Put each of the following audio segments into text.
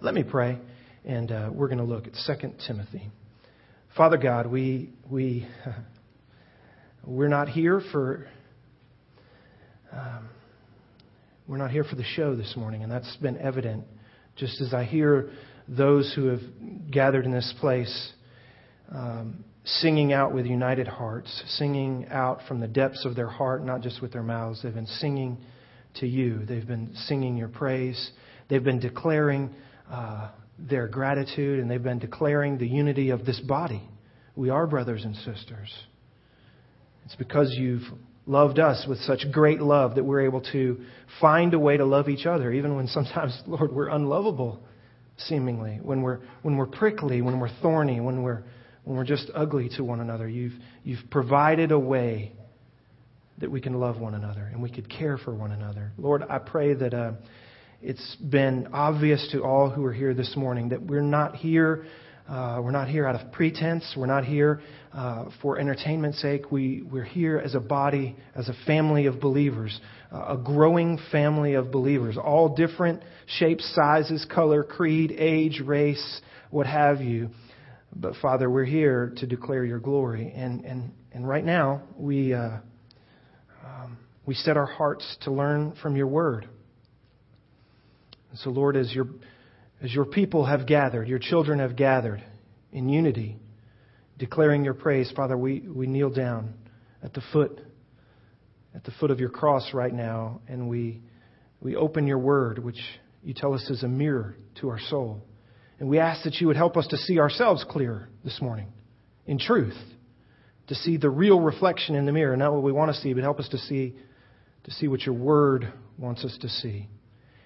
Let me pray, and uh, we're going to look at 2 Timothy. Father God, we, we, we're not here for. Um, we're not here for the show this morning, and that's been evident just as I hear those who have gathered in this place um, singing out with united hearts, singing out from the depths of their heart, not just with their mouths. They've been singing to you, they've been singing your praise, they've been declaring uh, their gratitude, and they've been declaring the unity of this body. We are brothers and sisters. It's because you've loved us with such great love that we're able to find a way to love each other, even when sometimes, Lord, we're unlovable, seemingly, when we're, when we're prickly, when we're thorny, when we're, when we're just ugly to one another. You've, you've provided a way that we can love one another and we could care for one another. Lord, I pray that. Uh, it's been obvious to all who are here this morning that we're not here. Uh, we're not here out of pretense. We're not here uh, for entertainment's sake. We, we're here as a body, as a family of believers, uh, a growing family of believers, all different shapes, sizes, color, creed, age, race, what have you. But Father, we're here to declare your glory. And, and, and right now, we, uh, um, we set our hearts to learn from your word. And so, Lord, as your, as your people have gathered, your children have gathered in unity, declaring your praise, Father, we, we kneel down at the foot at the foot of your cross right now, and we, we open your word, which you tell us is a mirror to our soul. And we ask that you would help us to see ourselves clear this morning in truth, to see the real reflection in the mirror, not what we want to see, but help us to see, to see what your word wants us to see.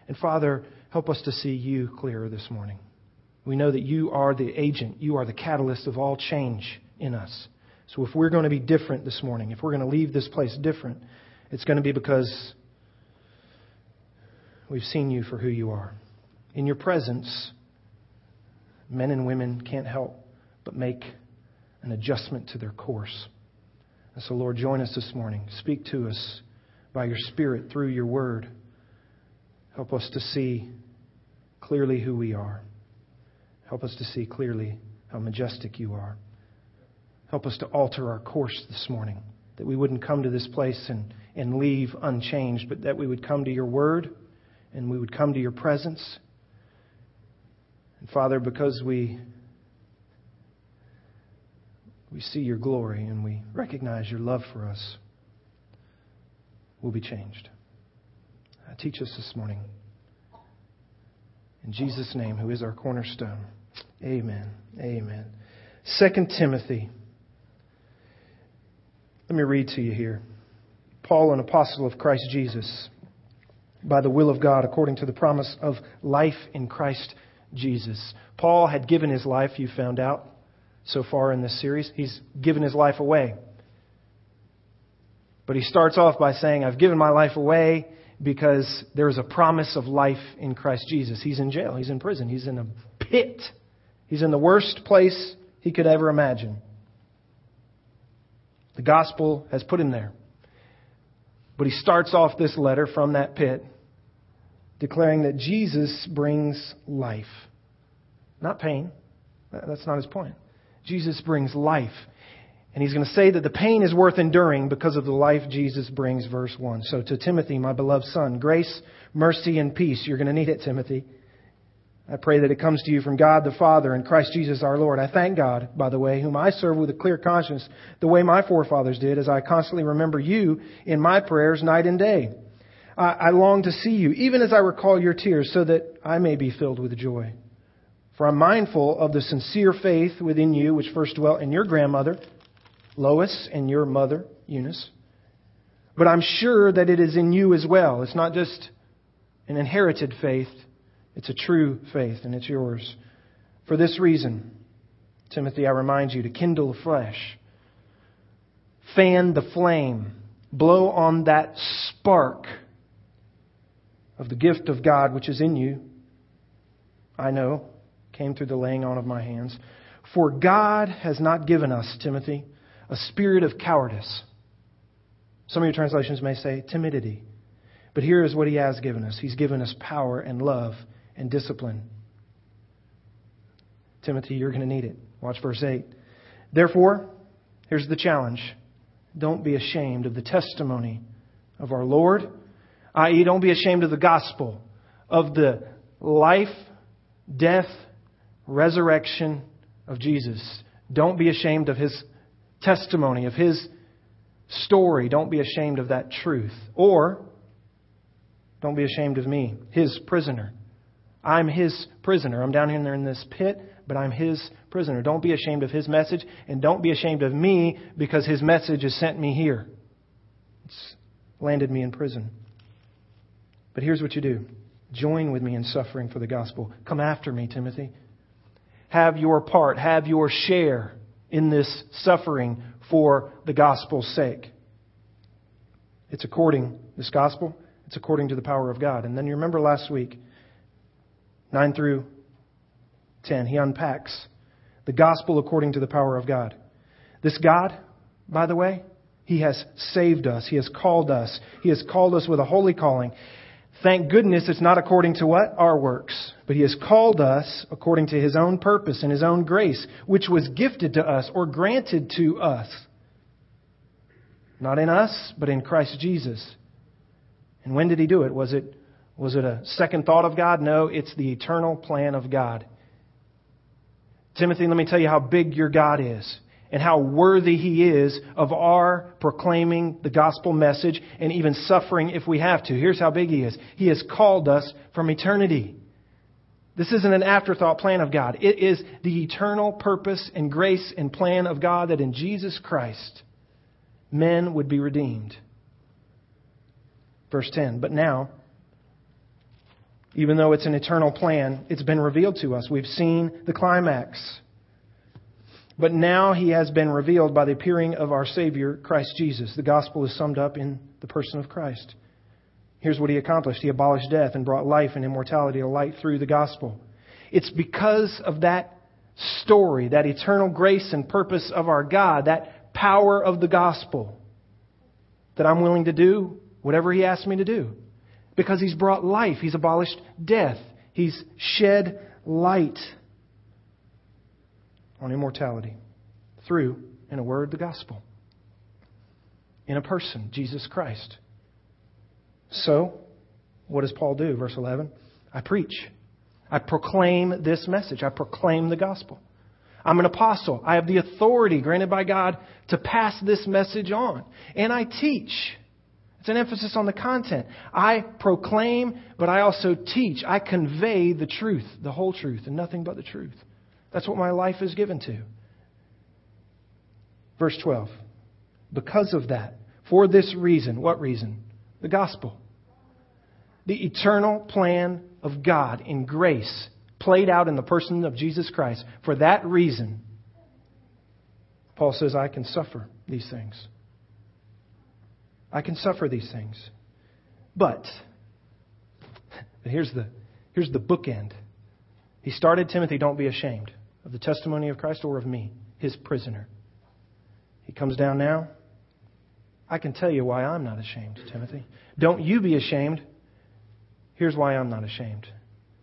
And Father, help us to see you clearer this morning. We know that you are the agent, you are the catalyst of all change in us. So if we're going to be different this morning, if we're going to leave this place different, it's going to be because we've seen you for who you are. In your presence, men and women can't help but make an adjustment to their course. And so, Lord, join us this morning. Speak to us by your Spirit through your word. Help us to see clearly who we are. Help us to see clearly how majestic you are. Help us to alter our course this morning, that we wouldn't come to this place and, and leave unchanged, but that we would come to your word and we would come to your presence. And Father, because we we see your glory and we recognize your love for us, we'll be changed. Uh, teach us this morning. In Jesus' name, who is our cornerstone. Amen. Amen. Second Timothy. Let me read to you here. Paul, an apostle of Christ Jesus, by the will of God, according to the promise of life in Christ Jesus. Paul had given his life, you found out so far in this series. He's given his life away. But he starts off by saying, I've given my life away because there is a promise of life in Christ Jesus. He's in jail, he's in prison, he's in a pit, he's in the worst place he could ever imagine. The gospel has put him there. But he starts off this letter from that pit declaring that Jesus brings life, not pain. That's not his point. Jesus brings life. And he's going to say that the pain is worth enduring because of the life Jesus brings, verse 1. So to Timothy, my beloved son, grace, mercy, and peace. You're going to need it, Timothy. I pray that it comes to you from God the Father and Christ Jesus our Lord. I thank God, by the way, whom I serve with a clear conscience, the way my forefathers did, as I constantly remember you in my prayers night and day. I, I long to see you, even as I recall your tears, so that I may be filled with joy. For I'm mindful of the sincere faith within you, which first dwelt in your grandmother Lois and your mother, Eunice. But I'm sure that it is in you as well. It's not just an inherited faith, it's a true faith, and it's yours. For this reason, Timothy, I remind you to kindle the flesh, fan the flame, blow on that spark of the gift of God which is in you. I know, came through the laying on of my hands. For God has not given us, Timothy, a spirit of cowardice. Some of your translations may say timidity. But here is what he has given us He's given us power and love and discipline. Timothy, you're going to need it. Watch verse 8. Therefore, here's the challenge don't be ashamed of the testimony of our Lord, i.e., don't be ashamed of the gospel, of the life, death, resurrection of Jesus. Don't be ashamed of his testimony, of his story. Don't be ashamed of that truth. Or, don't be ashamed of me, his prisoner. I'm his prisoner. I'm down here in this pit, but I'm his prisoner. Don't be ashamed of his message, and don't be ashamed of me because his message has sent me here. It's landed me in prison. But here's what you do join with me in suffering for the gospel. Come after me, Timothy. Have your part, have your share in this suffering for the gospel's sake. It's according, this gospel, it's according to the power of God. And then you remember last week, 9 through 10, he unpacks the gospel according to the power of God. This God, by the way, he has saved us. He has called us. He has called us with a holy calling. Thank goodness it's not according to what? Our works. But He has called us according to His own purpose and His own grace, which was gifted to us or granted to us. Not in us, but in Christ Jesus. And when did He do it? Was it, was it a second thought of God? No, it's the eternal plan of God. Timothy, let me tell you how big your God is and how worthy He is of our proclaiming the gospel message and even suffering if we have to. Here's how big He is He has called us from eternity. This isn't an afterthought plan of God. It is the eternal purpose and grace and plan of God that in Jesus Christ men would be redeemed. Verse 10. But now, even though it's an eternal plan, it's been revealed to us. We've seen the climax. But now he has been revealed by the appearing of our Savior, Christ Jesus. The gospel is summed up in the person of Christ. Here's what he accomplished He abolished death and brought life and immortality to light through the gospel. It's because of that story, that eternal grace and purpose of our God, that power of the gospel, that I'm willing to do whatever he asks me to do. Because he's brought life, he's abolished death, he's shed light on immortality through, in a word, the gospel. In a person, Jesus Christ. So, what does Paul do? Verse 11 I preach. I proclaim this message. I proclaim the gospel. I'm an apostle. I have the authority granted by God to pass this message on. And I teach. It's an emphasis on the content. I proclaim, but I also teach. I convey the truth, the whole truth, and nothing but the truth. That's what my life is given to. Verse 12. Because of that, for this reason, what reason? The gospel. The eternal plan of God in grace played out in the person of Jesus Christ. For that reason, Paul says, I can suffer these things. I can suffer these things. But, here's the, here's the bookend. He started Timothy, don't be ashamed of the testimony of Christ or of me, his prisoner. He comes down now. I can tell you why I'm not ashamed, Timothy. Don't you be ashamed. Here's why I'm not ashamed.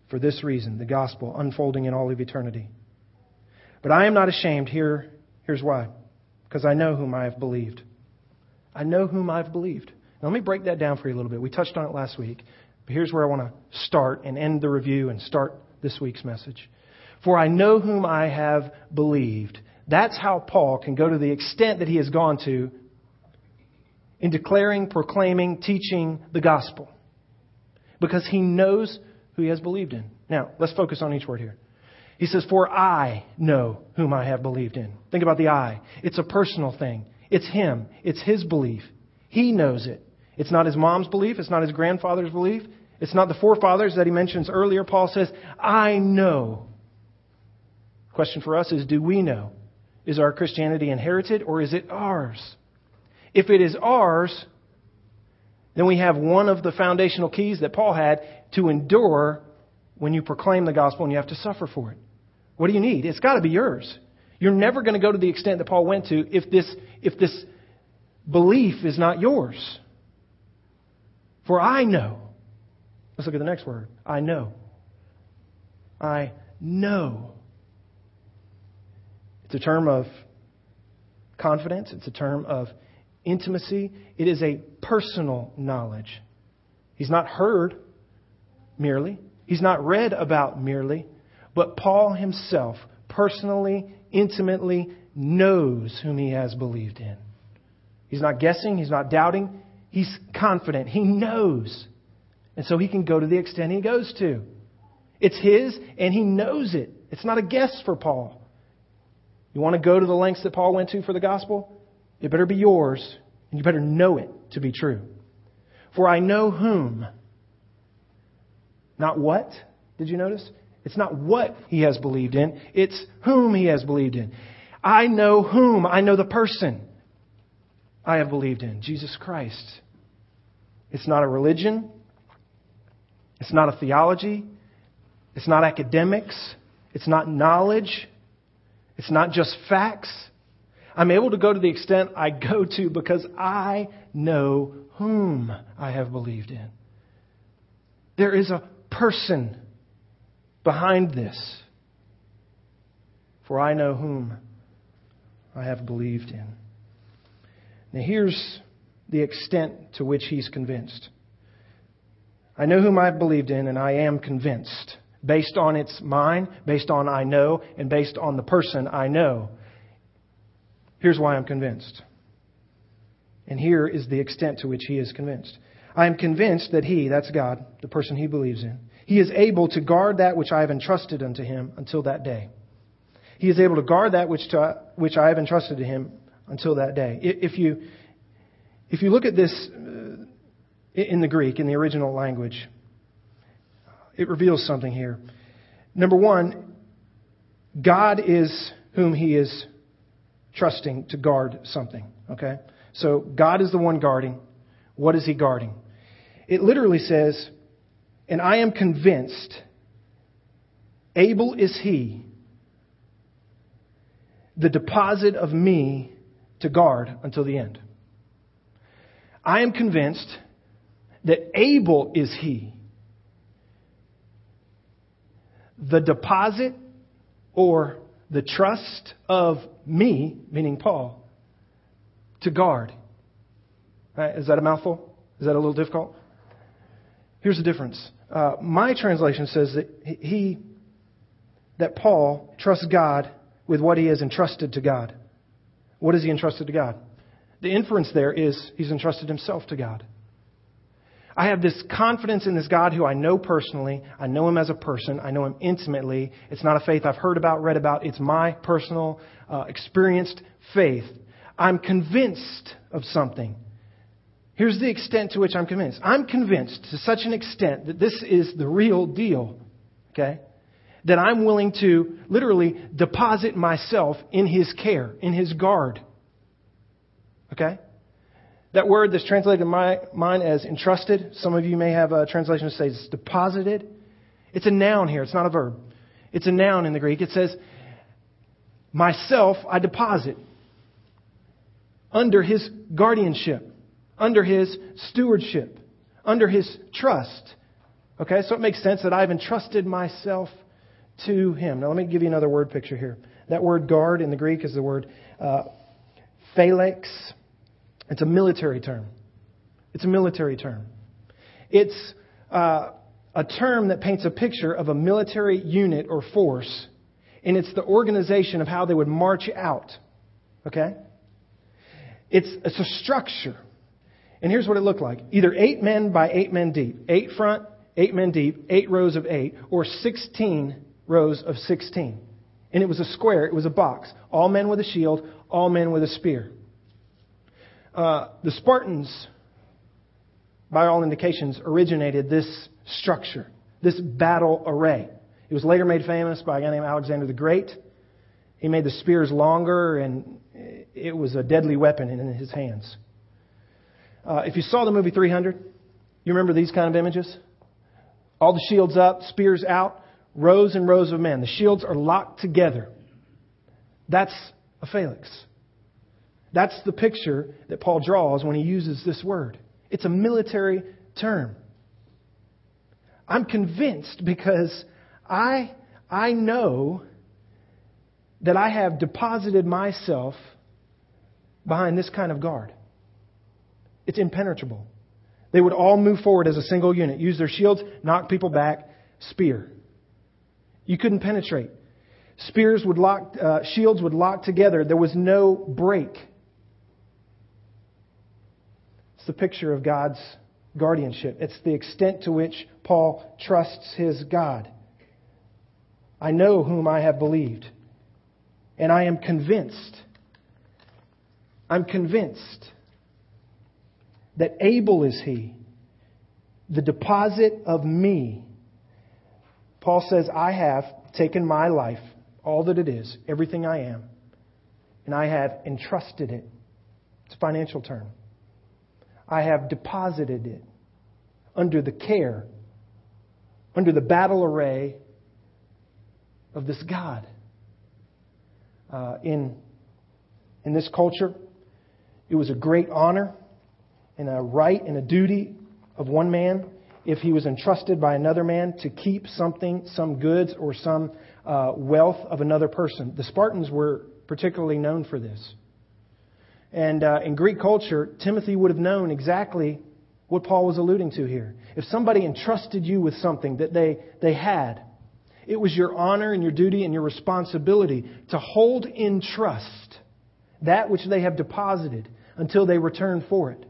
For this reason, the gospel unfolding in all of eternity. But I am not ashamed. Here, here's why. Because I know whom I have believed. I know whom I've believed. Now, let me break that down for you a little bit. We touched on it last week. But here's where I want to start and end the review and start this week's message. For I know whom I have believed. That's how Paul can go to the extent that he has gone to in declaring, proclaiming, teaching the gospel. Because he knows who he has believed in. Now, let's focus on each word here. He says, For I know whom I have believed in. Think about the I. It's a personal thing. It's him. It's his belief. He knows it. It's not his mom's belief. It's not his grandfather's belief. It's not the forefathers that he mentions earlier. Paul says, I know Question for us is do we know? Is our Christianity inherited or is it ours? If it is ours, then we have one of the foundational keys that Paul had to endure when you proclaim the gospel and you have to suffer for it. What do you need? It's got to be yours. You're never going to go to the extent that Paul went to if this, if this belief is not yours. For I know. Let's look at the next word. I know. I know It's a term of confidence, it's a term of intimacy, it is a personal knowledge. He's not heard merely, he's not read about merely, but Paul himself personally, intimately knows whom he has believed in. He's not guessing, he's not doubting, he's confident, he knows. And so he can go to the extent he goes to. It's his, and he knows it. It's not a guess for Paul. You want to go to the lengths that Paul went to for the gospel? It better be yours, and you better know it to be true. For I know whom. Not what, did you notice? It's not what he has believed in, it's whom he has believed in. I know whom. I know the person I have believed in Jesus Christ. It's not a religion, it's not a theology, it's not academics, it's not knowledge, it's not just facts. I'm able to go to the extent I go to because I know whom I have believed in. There is a person behind this. For I know whom I have believed in. Now, here's the extent to which he's convinced. I know whom I've believed in, and I am convinced based on its mind, based on I know, and based on the person I know. Here's why I'm convinced. And here is the extent to which he is convinced. I am convinced that he, that's God, the person he believes in, he is able to guard that which I have entrusted unto him until that day. He is able to guard that which, to, which I have entrusted to him until that day. If you, if you look at this uh, in the Greek, in the original language, it reveals something here. Number one, God is whom he is trusting to guard something. Okay? So God is the one guarding. What is he guarding? It literally says, and I am convinced, able is he, the deposit of me to guard until the end. I am convinced that able is he the deposit or the trust of me, meaning Paul, to guard. Right, is that a mouthful? Is that a little difficult? Here's the difference. Uh, my translation says that he, that Paul trusts God with what he has entrusted to God. What has he entrusted to God? The inference there is he's entrusted himself to God. I have this confidence in this God who I know personally. I know him as a person. I know him intimately. It's not a faith I've heard about, read about. It's my personal, uh, experienced faith. I'm convinced of something. Here's the extent to which I'm convinced. I'm convinced to such an extent that this is the real deal. Okay? That I'm willing to literally deposit myself in his care, in his guard. Okay? That word that's translated in my mind as entrusted, some of you may have a translation that says deposited. It's a noun here, it's not a verb. It's a noun in the Greek. It says, Myself I deposit under his guardianship, under his stewardship, under his trust. Okay, so it makes sense that I've entrusted myself to him. Now, let me give you another word picture here. That word guard in the Greek is the word uh, phalanx it's a military term. It's a military term. It's uh, a term that paints a picture of a military unit or force, and it's the organization of how they would march out. Okay? It's, it's a structure. And here's what it looked like either eight men by eight men deep, eight front, eight men deep, eight rows of eight, or 16 rows of 16. And it was a square, it was a box. All men with a shield, all men with a spear. Uh, the Spartans, by all indications, originated this structure, this battle array. It was later made famous by a guy named Alexander the Great. He made the spears longer, and it was a deadly weapon in his hands. Uh, if you saw the movie 300, you remember these kind of images? All the shields up, spears out, rows and rows of men. The shields are locked together. That's a phalanx. That's the picture that Paul draws when he uses this word. It's a military term. I'm convinced because I, I know that I have deposited myself behind this kind of guard. It's impenetrable. They would all move forward as a single unit, use their shields, knock people back, spear. You couldn't penetrate. Spears would lock, uh, shields would lock together. There was no break. It's the picture of God's guardianship. It's the extent to which Paul trusts his God. I know whom I have believed, and I am convinced. I'm convinced that able is he, the deposit of me. Paul says, I have taken my life, all that it is, everything I am, and I have entrusted it. It's a financial term. I have deposited it under the care, under the battle array of this God. Uh, in, in this culture, it was a great honor and a right and a duty of one man if he was entrusted by another man to keep something, some goods, or some uh, wealth of another person. The Spartans were particularly known for this. And uh, in Greek culture, Timothy would have known exactly what Paul was alluding to here. If somebody entrusted you with something that they, they had, it was your honor and your duty and your responsibility to hold in trust that which they have deposited until they return for it.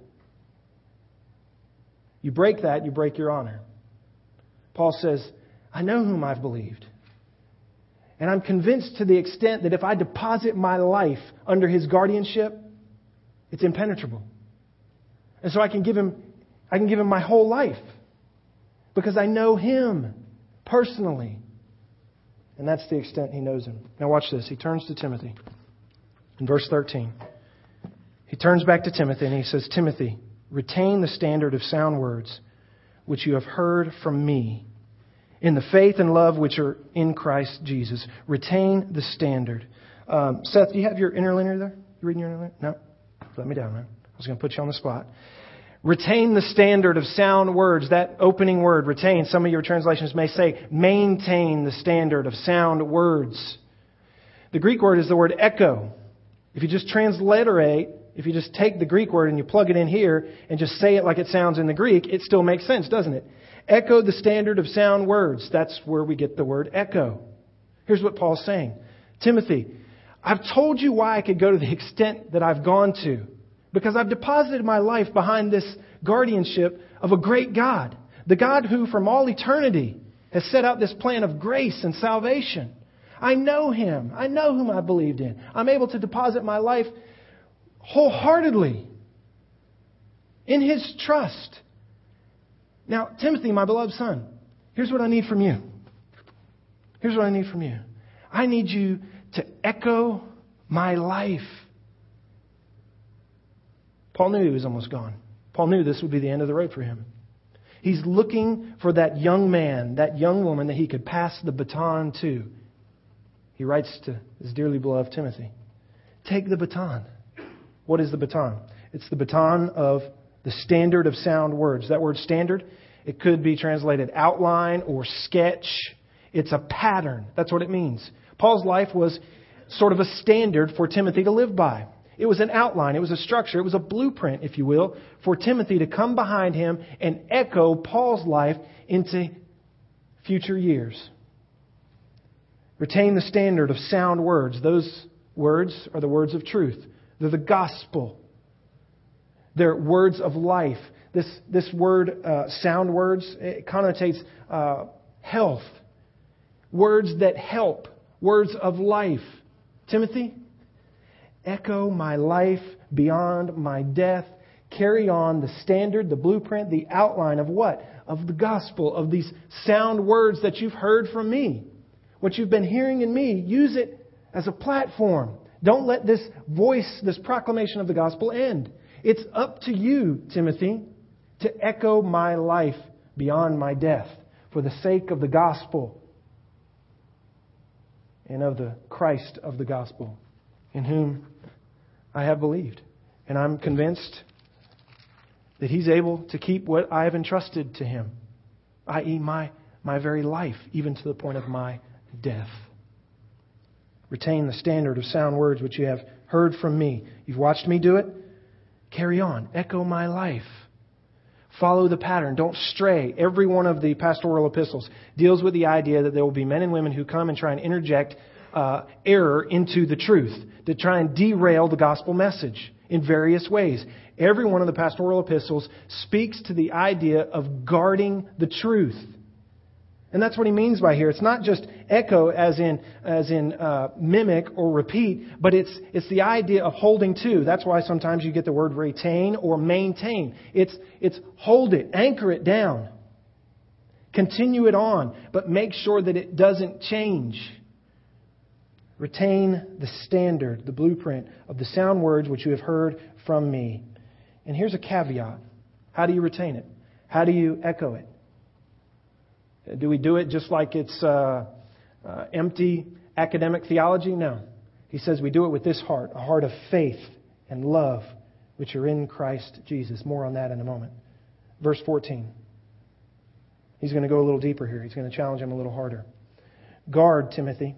You break that, you break your honor. Paul says, I know whom I've believed. And I'm convinced to the extent that if I deposit my life under his guardianship, it's impenetrable. And so I can give him, I can give him my whole life because I know him personally. And that's the extent he knows him. Now watch this. He turns to Timothy in verse 13. He turns back to Timothy and he says, Timothy, retain the standard of sound words which you have heard from me in the faith and love which are in Christ Jesus. Retain the standard. Um, Seth, do you have your interlinear there? You reading your interlinear? No? Let me down, man. I was going to put you on the spot. Retain the standard of sound words. That opening word, retain. Some of your translations may say maintain the standard of sound words. The Greek word is the word echo. If you just transliterate, if you just take the Greek word and you plug it in here and just say it like it sounds in the Greek, it still makes sense, doesn't it? Echo the standard of sound words. That's where we get the word echo. Here's what Paul's saying Timothy, I've told you why I could go to the extent that I've gone to. Because I've deposited my life behind this guardianship of a great God. The God who, from all eternity, has set out this plan of grace and salvation. I know Him. I know whom I believed in. I'm able to deposit my life wholeheartedly in His trust. Now, Timothy, my beloved son, here's what I need from you. Here's what I need from you. I need you to echo my life. Paul knew he was almost gone. Paul knew this would be the end of the road for him. He's looking for that young man, that young woman that he could pass the baton to. He writes to his dearly beloved Timothy Take the baton. What is the baton? It's the baton of the standard of sound words. That word standard, it could be translated outline or sketch. It's a pattern. That's what it means. Paul's life was sort of a standard for Timothy to live by. It was an outline, it was a structure, it was a blueprint, if you will, for Timothy to come behind him and echo Paul's life into future years. Retain the standard of sound words. Those words are the words of truth, they're the gospel, they're words of life. This, this word, uh, sound words, it connotates uh, health, words that help, words of life. Timothy, echo my life beyond my death. Carry on the standard, the blueprint, the outline of what? Of the gospel, of these sound words that you've heard from me. What you've been hearing in me, use it as a platform. Don't let this voice, this proclamation of the gospel end. It's up to you, Timothy, to echo my life beyond my death for the sake of the gospel and of the Christ of the gospel, in whom I have believed. And I'm convinced that He's able to keep what I have entrusted to Him, i.e., my, my very life, even to the point of my death. Retain the standard of sound words which you have heard from me. You've watched me do it. Carry on. Echo my life. Follow the pattern. Don't stray. Every one of the pastoral epistles deals with the idea that there will be men and women who come and try and interject uh, error into the truth, to try and derail the gospel message in various ways. Every one of the pastoral epistles speaks to the idea of guarding the truth. And that's what he means by here. It's not just echo as in, as in uh, mimic or repeat, but it's, it's the idea of holding to. That's why sometimes you get the word retain or maintain. It's, it's hold it, anchor it down, continue it on, but make sure that it doesn't change. Retain the standard, the blueprint of the sound words which you have heard from me. And here's a caveat. How do you retain it? How do you echo it? Do we do it just like it's uh, uh, empty academic theology? No. He says we do it with this heart, a heart of faith and love, which are in Christ Jesus. More on that in a moment. Verse 14. He's going to go a little deeper here. He's going to challenge him a little harder. Guard, Timothy,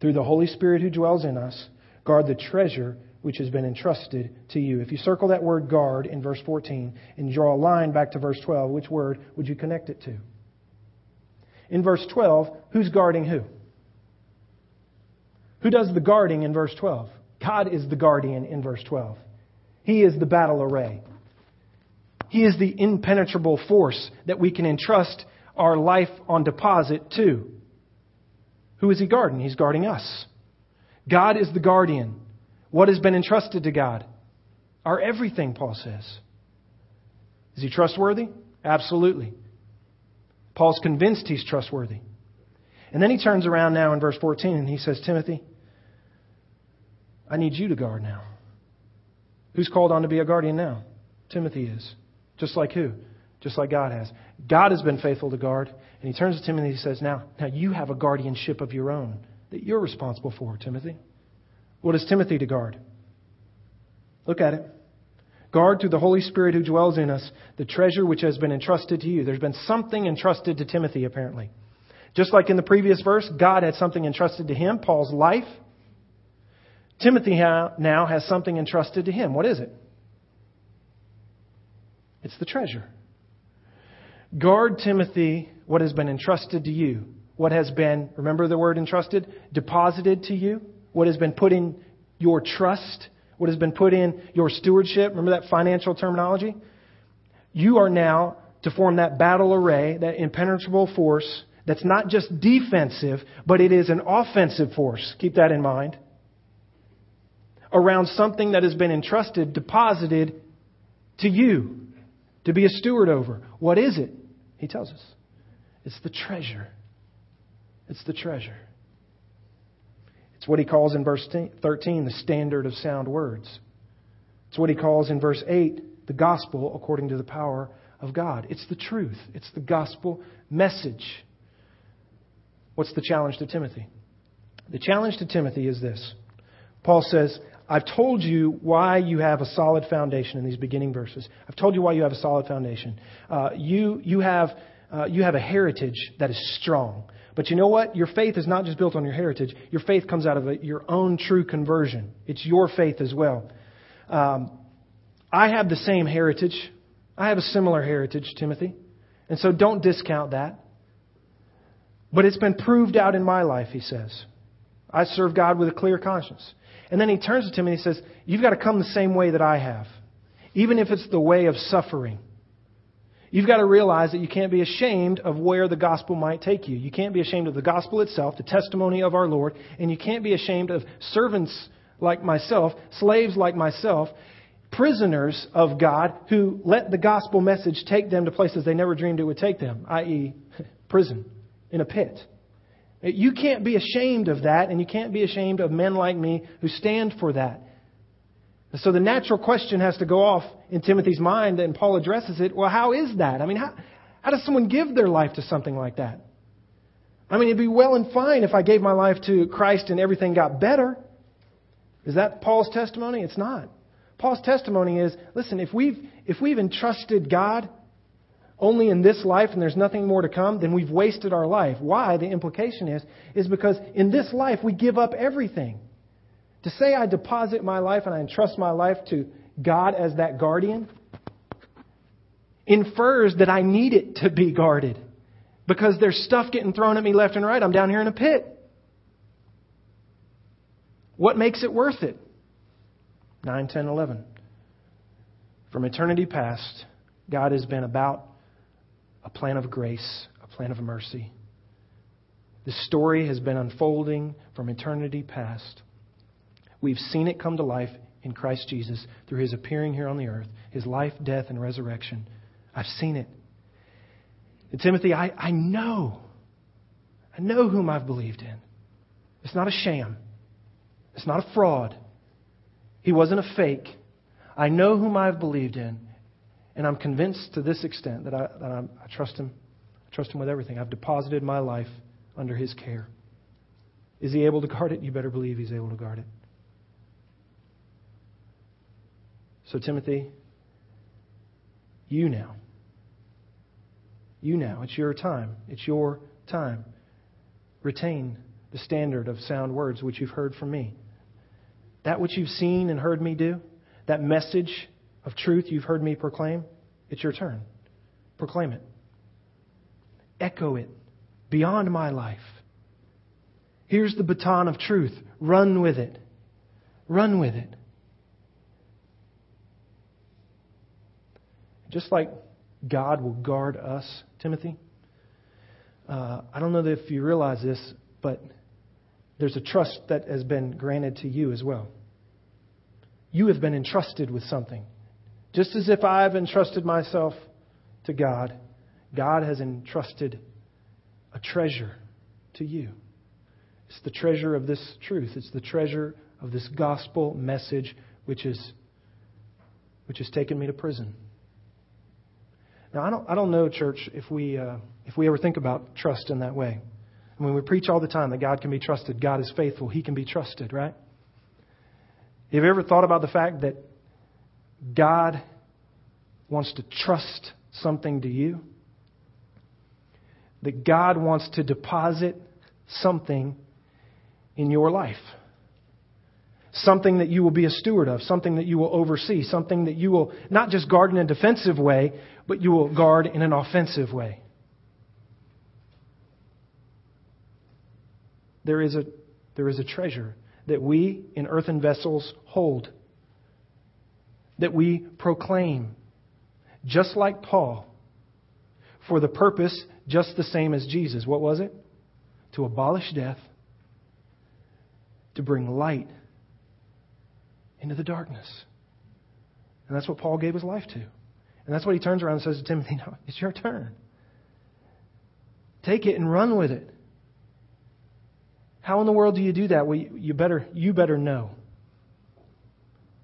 through the Holy Spirit who dwells in us, guard the treasure which has been entrusted to you. If you circle that word guard in verse 14 and draw a line back to verse 12, which word would you connect it to? In verse 12, who's guarding who? Who does the guarding in verse 12? God is the guardian in verse 12. He is the battle array. He is the impenetrable force that we can entrust our life on deposit to. Who is he guarding? He's guarding us. God is the guardian. What has been entrusted to God? Our everything, Paul says. Is he trustworthy? Absolutely. Paul's convinced he's trustworthy. And then he turns around now in verse 14 and he says, Timothy, I need you to guard now. Who's called on to be a guardian now? Timothy is. Just like who? Just like God has. God has been faithful to guard. And he turns to Timothy and he says, Now, now you have a guardianship of your own that you're responsible for, Timothy. What is Timothy to guard? Look at it. Guard through the Holy Spirit who dwells in us the treasure which has been entrusted to you. There's been something entrusted to Timothy, apparently. Just like in the previous verse, God had something entrusted to him, Paul's life. Timothy now has something entrusted to him. What is it? It's the treasure. Guard, Timothy, what has been entrusted to you. What has been, remember the word entrusted? Deposited to you. What has been put in your trust what has been put in your stewardship. Remember that financial terminology? You are now to form that battle array, that impenetrable force that's not just defensive, but it is an offensive force. Keep that in mind. Around something that has been entrusted, deposited to you to be a steward over. What is it? He tells us. It's the treasure. It's the treasure. It's what he calls in verse 13 the standard of sound words. It's what he calls in verse 8 the gospel according to the power of God. It's the truth, it's the gospel message. What's the challenge to Timothy? The challenge to Timothy is this Paul says, I've told you why you have a solid foundation in these beginning verses. I've told you why you have a solid foundation. Uh, you, you, have, uh, you have a heritage that is strong. But you know what? Your faith is not just built on your heritage. Your faith comes out of a, your own true conversion. It's your faith as well. Um, I have the same heritage. I have a similar heritage, Timothy. And so don't discount that. But it's been proved out in my life, he says. I serve God with a clear conscience. And then he turns to him and he says, You've got to come the same way that I have, even if it's the way of suffering. You've got to realize that you can't be ashamed of where the gospel might take you. You can't be ashamed of the gospel itself, the testimony of our Lord, and you can't be ashamed of servants like myself, slaves like myself, prisoners of God who let the gospel message take them to places they never dreamed it would take them, i.e., prison, in a pit. You can't be ashamed of that, and you can't be ashamed of men like me who stand for that. So the natural question has to go off in Timothy's mind, and Paul addresses it. Well, how is that? I mean, how, how does someone give their life to something like that? I mean, it'd be well and fine if I gave my life to Christ and everything got better. Is that Paul's testimony? It's not. Paul's testimony is listen, if we've, if we've entrusted God only in this life and there's nothing more to come, then we've wasted our life. Why? The implication is, is because in this life we give up everything. To say I deposit my life and I entrust my life to God as that guardian infers that I need it to be guarded because there's stuff getting thrown at me left and right. I'm down here in a pit. What makes it worth it? 9, 10, 11. From eternity past, God has been about a plan of grace, a plan of mercy. This story has been unfolding from eternity past. We've seen it come to life in Christ Jesus through his appearing here on the earth, his life, death, and resurrection. I've seen it. And Timothy, I, I know. I know whom I've believed in. It's not a sham. It's not a fraud. He wasn't a fake. I know whom I've believed in. And I'm convinced to this extent that I, that I'm, I trust him. I trust him with everything. I've deposited my life under his care. Is he able to guard it? You better believe he's able to guard it. So, Timothy, you now. You now. It's your time. It's your time. Retain the standard of sound words which you've heard from me. That which you've seen and heard me do, that message of truth you've heard me proclaim, it's your turn. Proclaim it. Echo it beyond my life. Here's the baton of truth. Run with it. Run with it. Just like God will guard us, Timothy, uh, I don't know if you realize this, but there's a trust that has been granted to you as well. You have been entrusted with something. Just as if I've entrusted myself to God, God has entrusted a treasure to you. It's the treasure of this truth. It's the treasure of this gospel message which is which has taken me to prison. Now, I don't, I don't know, church, if we, uh, if we ever think about trust in that way. I mean, we preach all the time that God can be trusted. God is faithful. He can be trusted, right? Have you ever thought about the fact that God wants to trust something to you? That God wants to deposit something in your life something that you will be a steward of, something that you will oversee, something that you will not just guard in a defensive way, but you will guard in an offensive way. There is a, there is a treasure that we in earthen vessels hold, that we proclaim, just like Paul, for the purpose just the same as Jesus. What was it? To abolish death, to bring light into the darkness. And that's what Paul gave his life to. And that's what he turns around and says to Timothy, No, it's your turn. Take it and run with it. How in the world do you do that? Well, you better, you better know.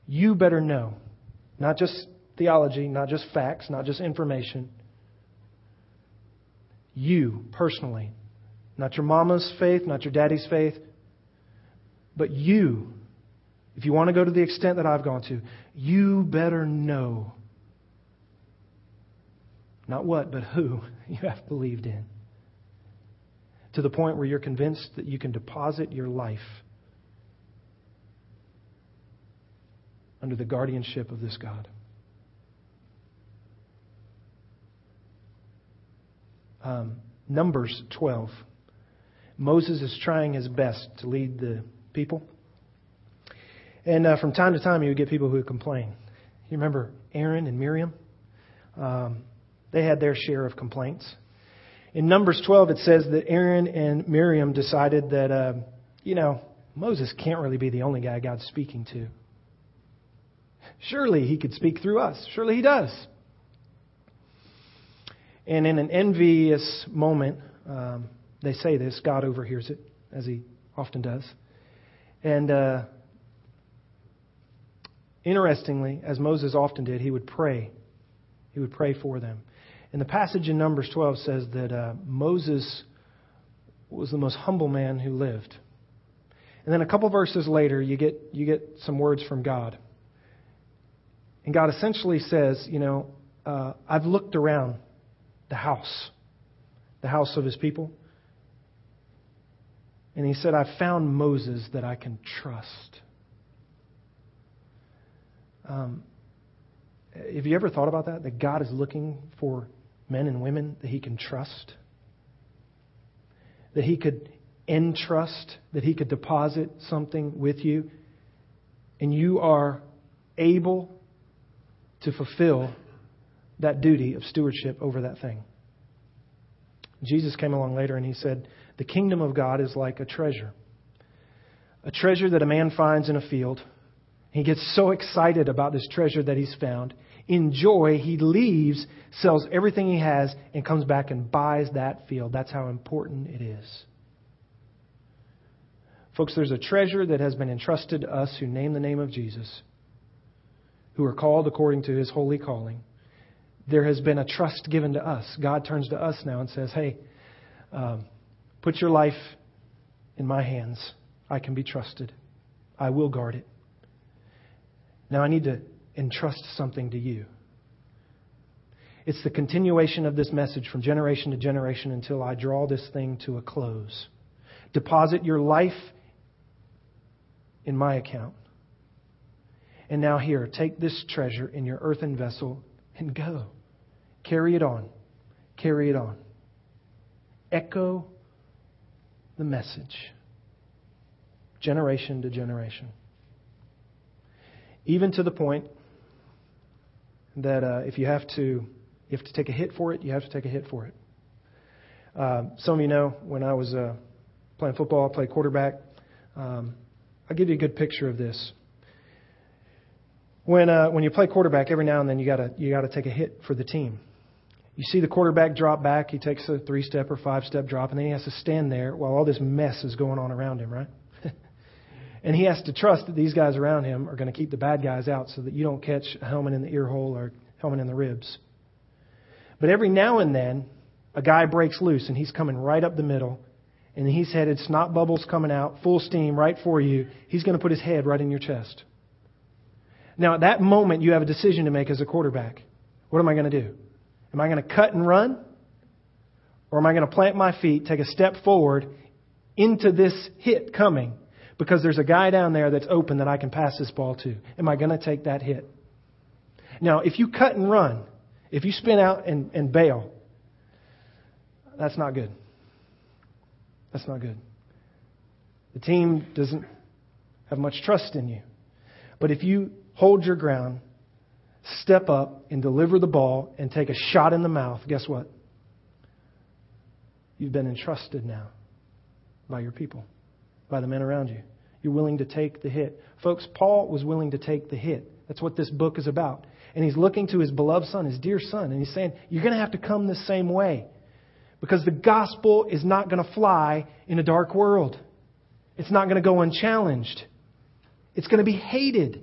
You better know. Not just theology, not just facts, not just information. You personally. Not your mama's faith, not your daddy's faith, but you if you want to go to the extent that I've gone to, you better know not what, but who you have believed in. To the point where you're convinced that you can deposit your life under the guardianship of this God. Um, Numbers 12. Moses is trying his best to lead the people. And uh, from time to time, you would get people who would complain. You remember Aaron and Miriam? Um, they had their share of complaints. In Numbers 12, it says that Aaron and Miriam decided that, uh, you know, Moses can't really be the only guy God's speaking to. Surely he could speak through us. Surely he does. And in an envious moment, um, they say this. God overhears it, as he often does. And uh, Interestingly, as Moses often did, he would pray. He would pray for them. And the passage in Numbers 12 says that uh, Moses was the most humble man who lived. And then a couple verses later, you get, you get some words from God. And God essentially says, You know, uh, I've looked around the house, the house of his people. And he said, I've found Moses that I can trust. Um, have you ever thought about that? That God is looking for men and women that he can trust? That he could entrust, that he could deposit something with you, and you are able to fulfill that duty of stewardship over that thing. Jesus came along later and he said, The kingdom of God is like a treasure. A treasure that a man finds in a field. He gets so excited about this treasure that he's found. In joy, he leaves, sells everything he has, and comes back and buys that field. That's how important it is. Folks, there's a treasure that has been entrusted to us who name the name of Jesus, who are called according to his holy calling. There has been a trust given to us. God turns to us now and says, Hey, um, put your life in my hands. I can be trusted. I will guard it. Now I need to entrust something to you. It's the continuation of this message from generation to generation until I draw this thing to a close. Deposit your life in my account. And now, here, take this treasure in your earthen vessel and go. Carry it on. Carry it on. Echo the message, generation to generation. Even to the point that uh, if you have to, you have to take a hit for it, you have to take a hit for it. Uh, some of you know when I was uh, playing football, I played quarterback. Um, I'll give you a good picture of this. When uh, when you play quarterback, every now and then you gotta you gotta take a hit for the team. You see the quarterback drop back. He takes a three step or five step drop, and then he has to stand there while all this mess is going on around him, right? And he has to trust that these guys around him are going to keep the bad guys out, so that you don't catch a helmet in the ear hole or helmet in the ribs. But every now and then, a guy breaks loose, and he's coming right up the middle and he's headed snot bubbles coming out, full steam right for you, he's going to put his head right in your chest. Now, at that moment, you have a decision to make as a quarterback. What am I going to do? Am I going to cut and run? Or am I going to plant my feet, take a step forward into this hit coming? Because there's a guy down there that's open that I can pass this ball to. Am I going to take that hit? Now, if you cut and run, if you spin out and, and bail, that's not good. That's not good. The team doesn't have much trust in you. But if you hold your ground, step up and deliver the ball and take a shot in the mouth, guess what? You've been entrusted now by your people, by the men around you. You're willing to take the hit. Folks, Paul was willing to take the hit. That's what this book is about. And he's looking to his beloved son, his dear son, and he's saying, You're going to have to come the same way. Because the gospel is not going to fly in a dark world. It's not going to go unchallenged. It's going to be hated.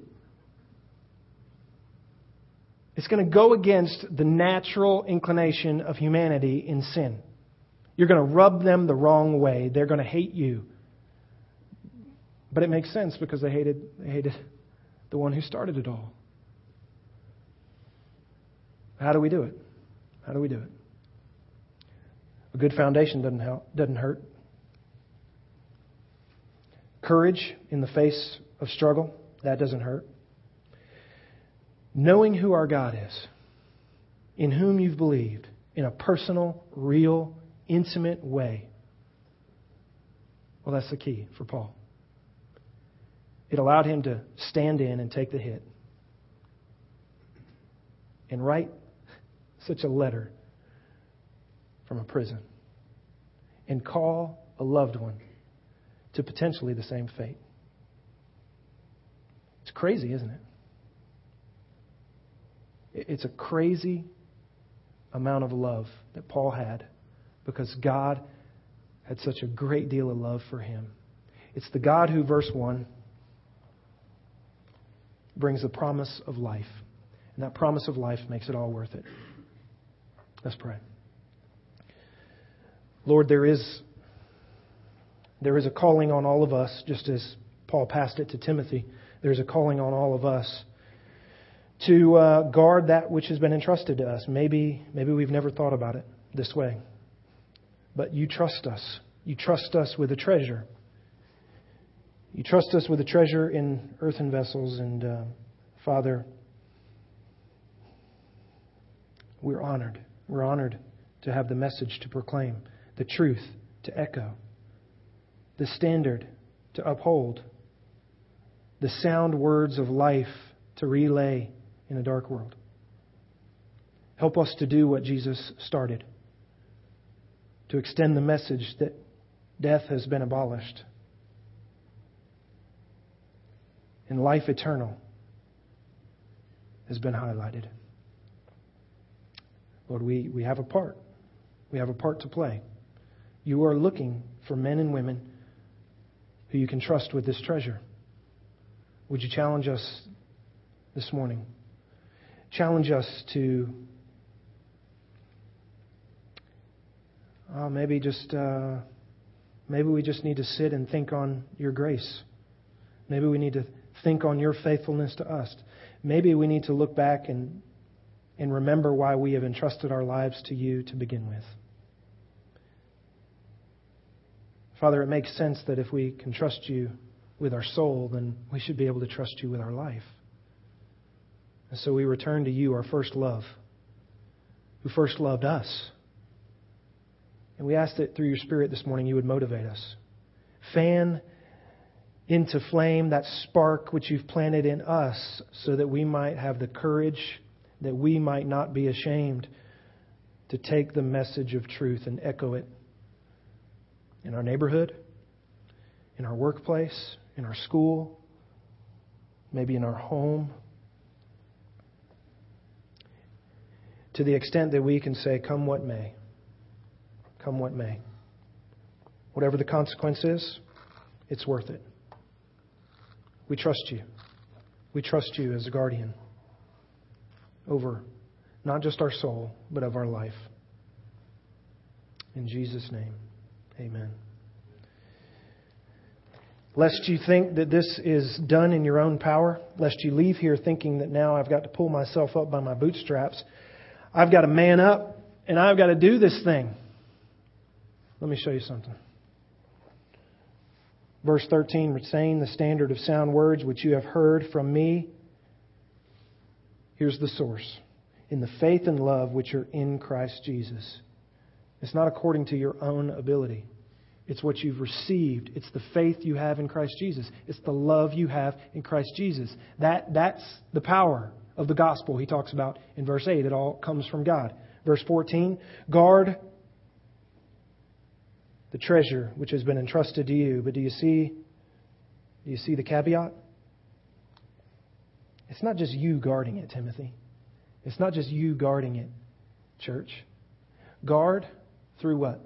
It's going to go against the natural inclination of humanity in sin. You're going to rub them the wrong way. They're going to hate you. But it makes sense because they hated, they hated the one who started it all. How do we do it? How do we do it? A good foundation doesn't help, doesn't hurt. Courage in the face of struggle, that doesn't hurt. Knowing who our God is, in whom you've believed, in a personal, real, intimate way. Well, that's the key for Paul. It allowed him to stand in and take the hit and write such a letter from a prison and call a loved one to potentially the same fate. It's crazy, isn't it? It's a crazy amount of love that Paul had because God had such a great deal of love for him. It's the God who, verse 1, brings the promise of life. And that promise of life makes it all worth it. Let's pray. Lord, there is, there is a calling on all of us, just as Paul passed it to Timothy. There's a calling on all of us to uh, guard that which has been entrusted to us. Maybe, maybe we've never thought about it. this way. But you trust us. You trust us with a treasure. You trust us with a treasure in earthen vessels. And uh, Father, we're honored. We're honored to have the message to proclaim, the truth to echo, the standard to uphold, the sound words of life to relay in a dark world. Help us to do what Jesus started to extend the message that death has been abolished and life eternal has been highlighted. Lord, we, we have a part. We have a part to play. You are looking for men and women who you can trust with this treasure. Would you challenge us this morning? Challenge us to uh, maybe just uh, maybe we just need to sit and think on your grace. Maybe we need to think on your faithfulness to us. Maybe we need to look back and and remember why we have entrusted our lives to you to begin with. Father, it makes sense that if we can trust you with our soul, then we should be able to trust you with our life. And so we return to you, our first love, who first loved us. And we ask that through your Spirit this morning you would motivate us. Fan into flame that spark which you've planted in us so that we might have the courage, that we might not be ashamed to take the message of truth and echo it in our neighborhood, in our workplace, in our school, maybe in our home. To the extent that we can say, Come what may, come what may. Whatever the consequence is, it's worth it. We trust you. We trust you as a guardian over not just our soul, but of our life. In Jesus' name, amen. Lest you think that this is done in your own power, lest you leave here thinking that now I've got to pull myself up by my bootstraps, I've got to man up and I've got to do this thing. Let me show you something. Verse 13, retain the standard of sound words which you have heard from me. Here's the source in the faith and love which are in Christ Jesus. It's not according to your own ability. It's what you've received. It's the faith you have in Christ Jesus. It's the love you have in Christ Jesus. That, that's the power of the gospel he talks about in verse 8. It all comes from God. Verse 14 guard the treasure which has been entrusted to you. But do you see do you see the caveat? It's not just you guarding it, Timothy. It's not just you guarding it, church. Guard through what?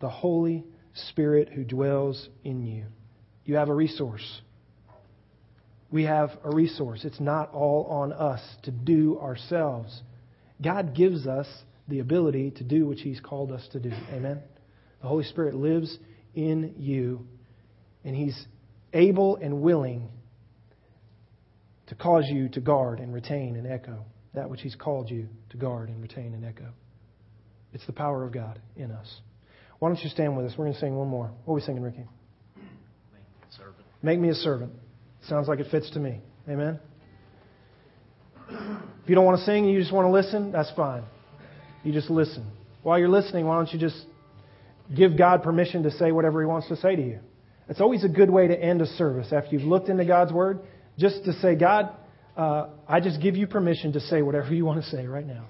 The Holy Spirit who dwells in you. You have a resource. We have a resource. It's not all on us to do ourselves. God gives us the ability to do what He's called us to do. Amen? The Holy Spirit lives in you, and He's able and willing to cause you to guard and retain and echo that which He's called you to guard and retain and echo. It's the power of God in us. Why don't you stand with us? We're going to sing one more. What are we singing, Ricky? Make me a servant. Make me a servant. Sounds like it fits to me. Amen? If you don't want to sing and you just want to listen, that's fine. You just listen. While you're listening, why don't you just give God permission to say whatever He wants to say to you? It's always a good way to end a service after you've looked into God's Word, just to say, God, uh, I just give you permission to say whatever you want to say right now.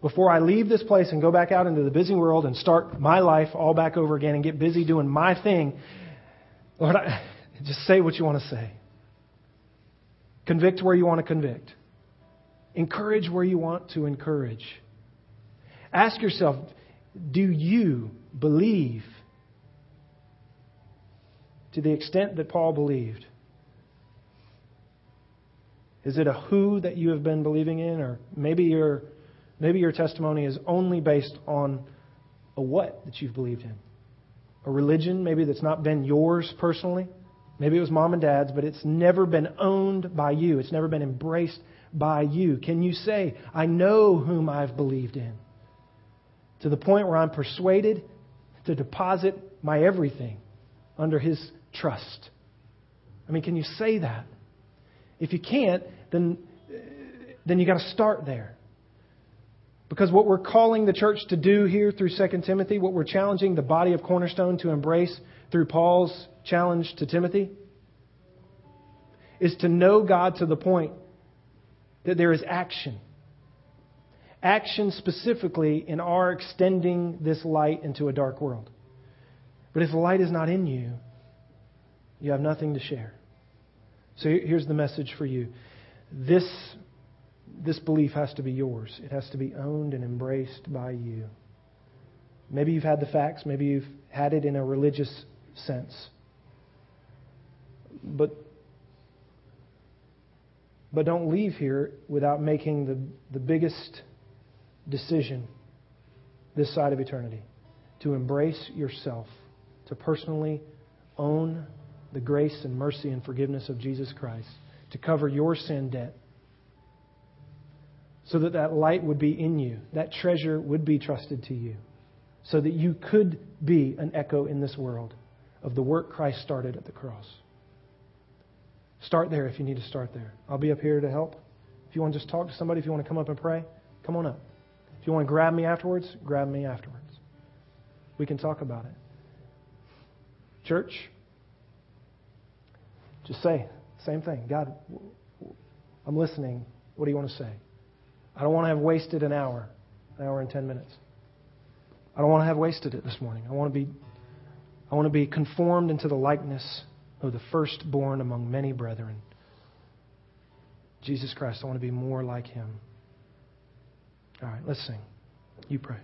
Before I leave this place and go back out into the busy world and start my life all back over again and get busy doing my thing, Lord, I, just say what you want to say. Convict where you want to convict. Encourage where you want to encourage. Ask yourself do you believe to the extent that Paul believed? Is it a who that you have been believing in? Or maybe your, maybe your testimony is only based on a what that you've believed in? A religion, maybe that's not been yours personally. Maybe it was mom and dad's, but it's never been owned by you. It's never been embraced by you. Can you say, I know whom I've believed in? To the point where I'm persuaded to deposit my everything under His trust. I mean, can you say that? If you can't, then, then you got to start there. Because what we're calling the church to do here through 2 Timothy, what we're challenging the body of Cornerstone to embrace through Paul's challenge to Timothy, is to know God to the point that there is action. Action specifically in our extending this light into a dark world. But if the light is not in you, you have nothing to share. So here's the message for you. This, this belief has to be yours. It has to be owned and embraced by you. Maybe you've had the facts, maybe you've had it in a religious sense. But but don't leave here without making the, the biggest decision this side of eternity to embrace yourself, to personally own the grace and mercy and forgiveness of Jesus Christ, to cover your sin debt, so that that light would be in you, that treasure would be trusted to you, so that you could be an echo in this world of the work Christ started at the cross. Start there if you need to start there. I'll be up here to help. If you want to just talk to somebody, if you want to come up and pray, come on up. If you want to grab me afterwards, grab me afterwards. We can talk about it. Church, just say the same thing. God, I'm listening. What do you want to say? I don't want to have wasted an hour, an hour and ten minutes. I don't want to have wasted it this morning. I want to be, I want to be conformed into the likeness of the firstborn among many brethren. Jesus Christ, I want to be more like him. All right, let's sing. You pray.